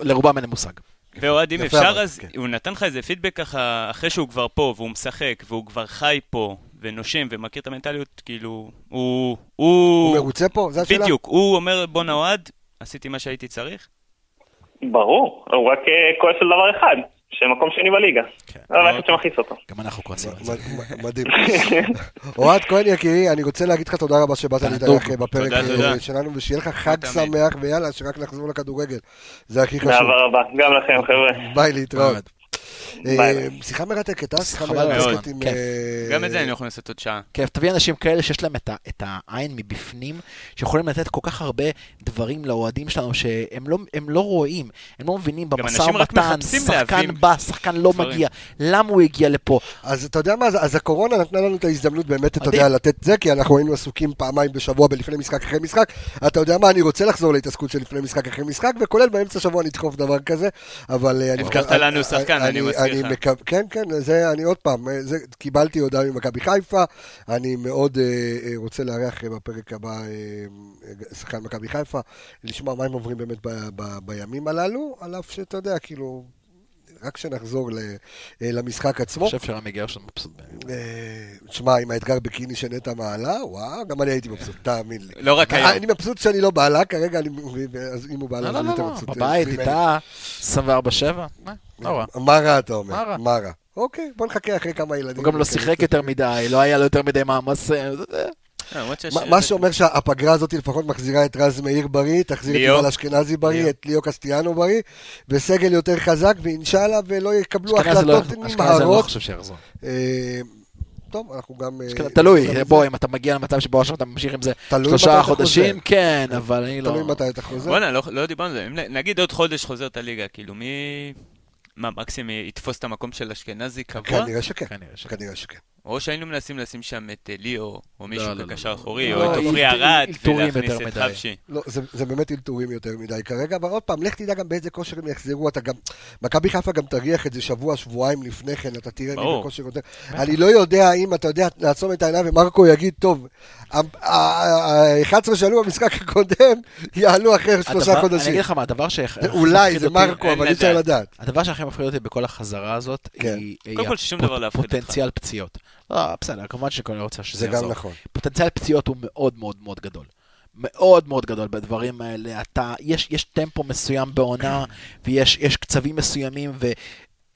לרובם אין להם מושג.
ואוהד, אם אפשר, אז
כן.
הוא נתן לך איזה פידבק ככה, אחרי שהוא כבר פה, והוא משחק, והוא כבר חי פה, ונושם, ומכיר את המנטליות, כאילו, הוא...
הוא. מרוצה פה? זו השאלה?
בדיוק, הוא אומר, בואנה אוהד, עשיתי מה שהייתי צריך.
ברור, הוא רק כועס על דבר אחד, שמקום שני בליגה. זה הדבר היחיד שמכעיס אותו.
גם אנחנו כועסים על זה.
מדהים. אוהד כהן יקירי, אני רוצה להגיד לך תודה רבה שבאת. להתארח אה, בפרק
תודה,
אה,
תודה.
שלנו, ושיהיה לך חג. שמח, ויאללה, שרק נחזור לכדורגל. זה הכי חשוב.
באהבה רבה, גם לכם חבר'ה.
ביי, להתראות. אה. שיחה מרתקת, אה? שיחה מרתקת. עם... אה,
גם את זה היינו יכולים לעשות עוד שעה.
כיף, תביא אנשים כאלה שיש להם את, העין מבפנים, שיכולים לתת כל כך הרבה דברים לאוהדים שלנו שהם לא, לא רואים, הם לא מבינים במשא ומתן, שחקן בא, שחקן לא. מגיע, למה הוא הגיע לפה?
אז אתה יודע מה, אז- הקורונה נתנה לנו את ההזדמנות באמת, אתה. יודע, לתת זה, כי אנחנו היינו עסוקים פעמיים בשבוע בלפני משחק אחרי משחק. אתה יודע מה, אני רוצה לחזור להתעסקות של לפני משחק אחרי משחק, וכולל באמצע השבוע נדחוף דבר כזה, אבל... אה, אני-
הבטחת
אני-
לנו שחקן, אני לך.
מקו- כן, כן, זה, אני עוד פעם, זה, קיבלתי הודעה ממכבי חיפה, אני מאוד אה, אה, רוצה לארח אה, בפרק הבא אה, אה, שחקן מכבי חיפה, לשמוע מה הם עוברים באמת ב, ב, בימים הללו, על אף שאתה יודע, כאילו... רק כשנחזור אה, למשחק עצמו.
אני חושב שרמי גרשון מבסוט.
אה, תשמע, עם האתגר בקיני שנטע מעלה, וואו, גם אני הייתי מבסוט, תאמין לי.
לא רק היום.
אני מבסוט שאני לא בעלה, כרגע אני, אז אם הוא בעלה,
לא, לא,
אני
לא,
יותר מבסוט.
בבית
ממני.
איתה 24-7, מה, לא רע.
מה רע אתה אומר?
מה רע?
מה רע? אוקיי, בוא נחכה אחרי כמה ילדים.
הוא גם לא שיחק יותר מדי, לא היה לו יותר מדי מאמץ. אה,
מה- שאומר שהפגרה הזאת לפחות מחזירה את רז מאיר בריא, תחזיר את. יובל אשכנזי בריא. את ליאו קסטיאנו בריא, וסגל יותר חזק, ואינשאללה, ולא יקבלו
אשכנזי לא-
החלטות
אשכנזי אני לא
נמהרות.
חושב שיחזור.
אה, טוב, אנחנו גם... אה,
אשכנזי- תלוי, בוא,
זה.
אם אתה מגיע למצב שבו עכשיו אתה ממשיך עם זה שלושה חודשים. כן, אבל אני לא...
תלוי מתי אתה חוזר.
בואנה, לא- לא דיברנו על זה. נגיד עוד חודש חוזר את הליגה, כאילו מי... מה, מקסימי יתפוס את המקום של אשכנזי קבוע?
כנראה שכן.
כנראה שכן.
או שהיינו מנסים לשים שם את אה, ליאו, או מישהו
לא, לא,
כקשר
לא.
אחורי,
לא,
או את
אילת-
עופרי ארד, ולהכניס
יותר
את
מדי.
חבשי.
לא, זה, זה באמת אלתורים יותר מדי כרגע, אבל עוד פעם, לך תדע גם באיזה כושר הם יחזרו, אתה גם, מכבי חיפה גם תריח את זה שבוע, שבועיים לפני כן, אתה תראה מי. בכושר יותר. אני לא יודע אם, אתה יודע, נעצום את העיניים ומרקו יגיד, טוב, ה-11 שעלו במשחק הקודם, יעלו אחרי שלושה
הדבר- אני
חודשים.
אגיד לך מה, הדבר ש...
אולי, זה מרקו, אבל אי אפשר
לדעת.
הדבר שהכי מפחיד אותי בכל החזרה הזאת,
כן.
היא היא
קודם כל ששום דבר לא יפחיד אותך.
פוטנציאל פציעות. לא, בסדר, כמובן שכל רוצה שזה
זה
יחזור.
גם נכון.
פוטנציאל פציעות הוא מאוד מאוד מאוד גדול. מאוד מאוד גדול בדברים האלה. אתה, יש, יש טמפו מסוים בעונה, ויש יש קצבים מסוימים,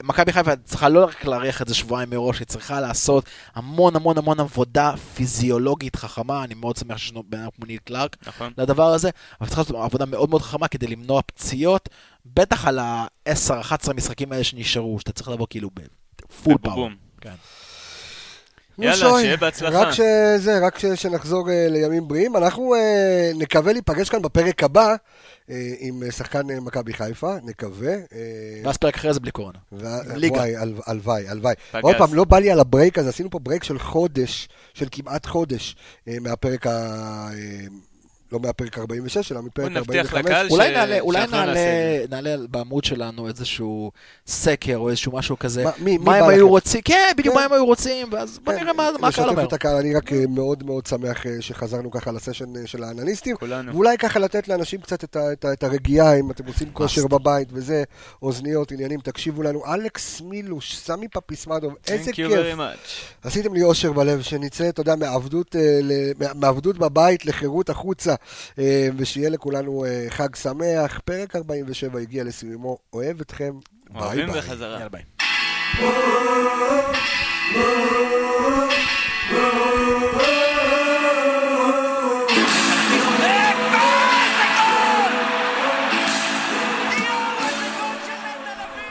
ומכבי חיפה צריכה לא רק להריח את זה שבועיים מראש, היא צריכה לעשות המון המון המון עבודה פיזיולוגית חכמה, אני מאוד שמח שיש לנו בן אדם כמו ניל קלארק
נכון.
לדבר הזה, אבל צריכה לעשות עבודה מאוד מאוד חכמה כדי למנוע פציעות, בטח על ה-10-11 משחקים האלה שנשארו, שאתה צריך לבוא כאילו ב full
power.
כן.
נו,
יאללה,
שוי,
שיהיה בהצלחה.
רק שזה, רק ש- שנחזור אה, לימים בריאים. אנחנו אה, נקווה להיפגש כאן בפרק הבא אה, עם שחקן אה, מכבי חיפה, נקווה. אה,
ואז פרק אחרי זה בלי קורונה.
ו-
ליגה.
וואי, הל- הלוואי, הלוואי. עוד פעם, לא בא לי על ה break הזה, עשינו פה break של חודש, של כמעט חודש, אה, מהפרק ה... לא מהפרק 46, אלא מפרק
בוא נבטיח
45.
לקהל ש-
אולי נעלה, אולי נעלה, נעלה בעמוד שלנו איזשהו סקר או איזשהו משהו כזה.
מה- מי- מי
מה הם
בא
היו
לכם?
רוצים, כן, בדיוק
כן.
מה הם היו רוצים, ואז בוא
כן,
נראה מה מה הקהל אומר.
לשתף את הקהל, אני רק אה, מאוד מאוד שמח אה, שחזרנו ככה לסשן אה, של האנליסטים.
כולנו.
ואולי ככה לתת לאנשים קצת את, ה, את, ה, את הרגיעה, אם אתם עושים כושר בבית וזה, אוזניות, עניינים, תקשיבו לנו. אלכס מילוש, סמי פפיסמדוב, איזה
Thank you
כיף.
very much.
עשיתם לי אושר בלב, שנצא, אתה יודע, מעבדות, מעבדות בבית לחירות החוצה, ושיהיה לכולנו אה, חג שמח. פרק 47 הגיע לסיומו, אוהב אתכם, ביי
אוהבים
ביי.
בחזרה.
יאללה ביי.
Oh,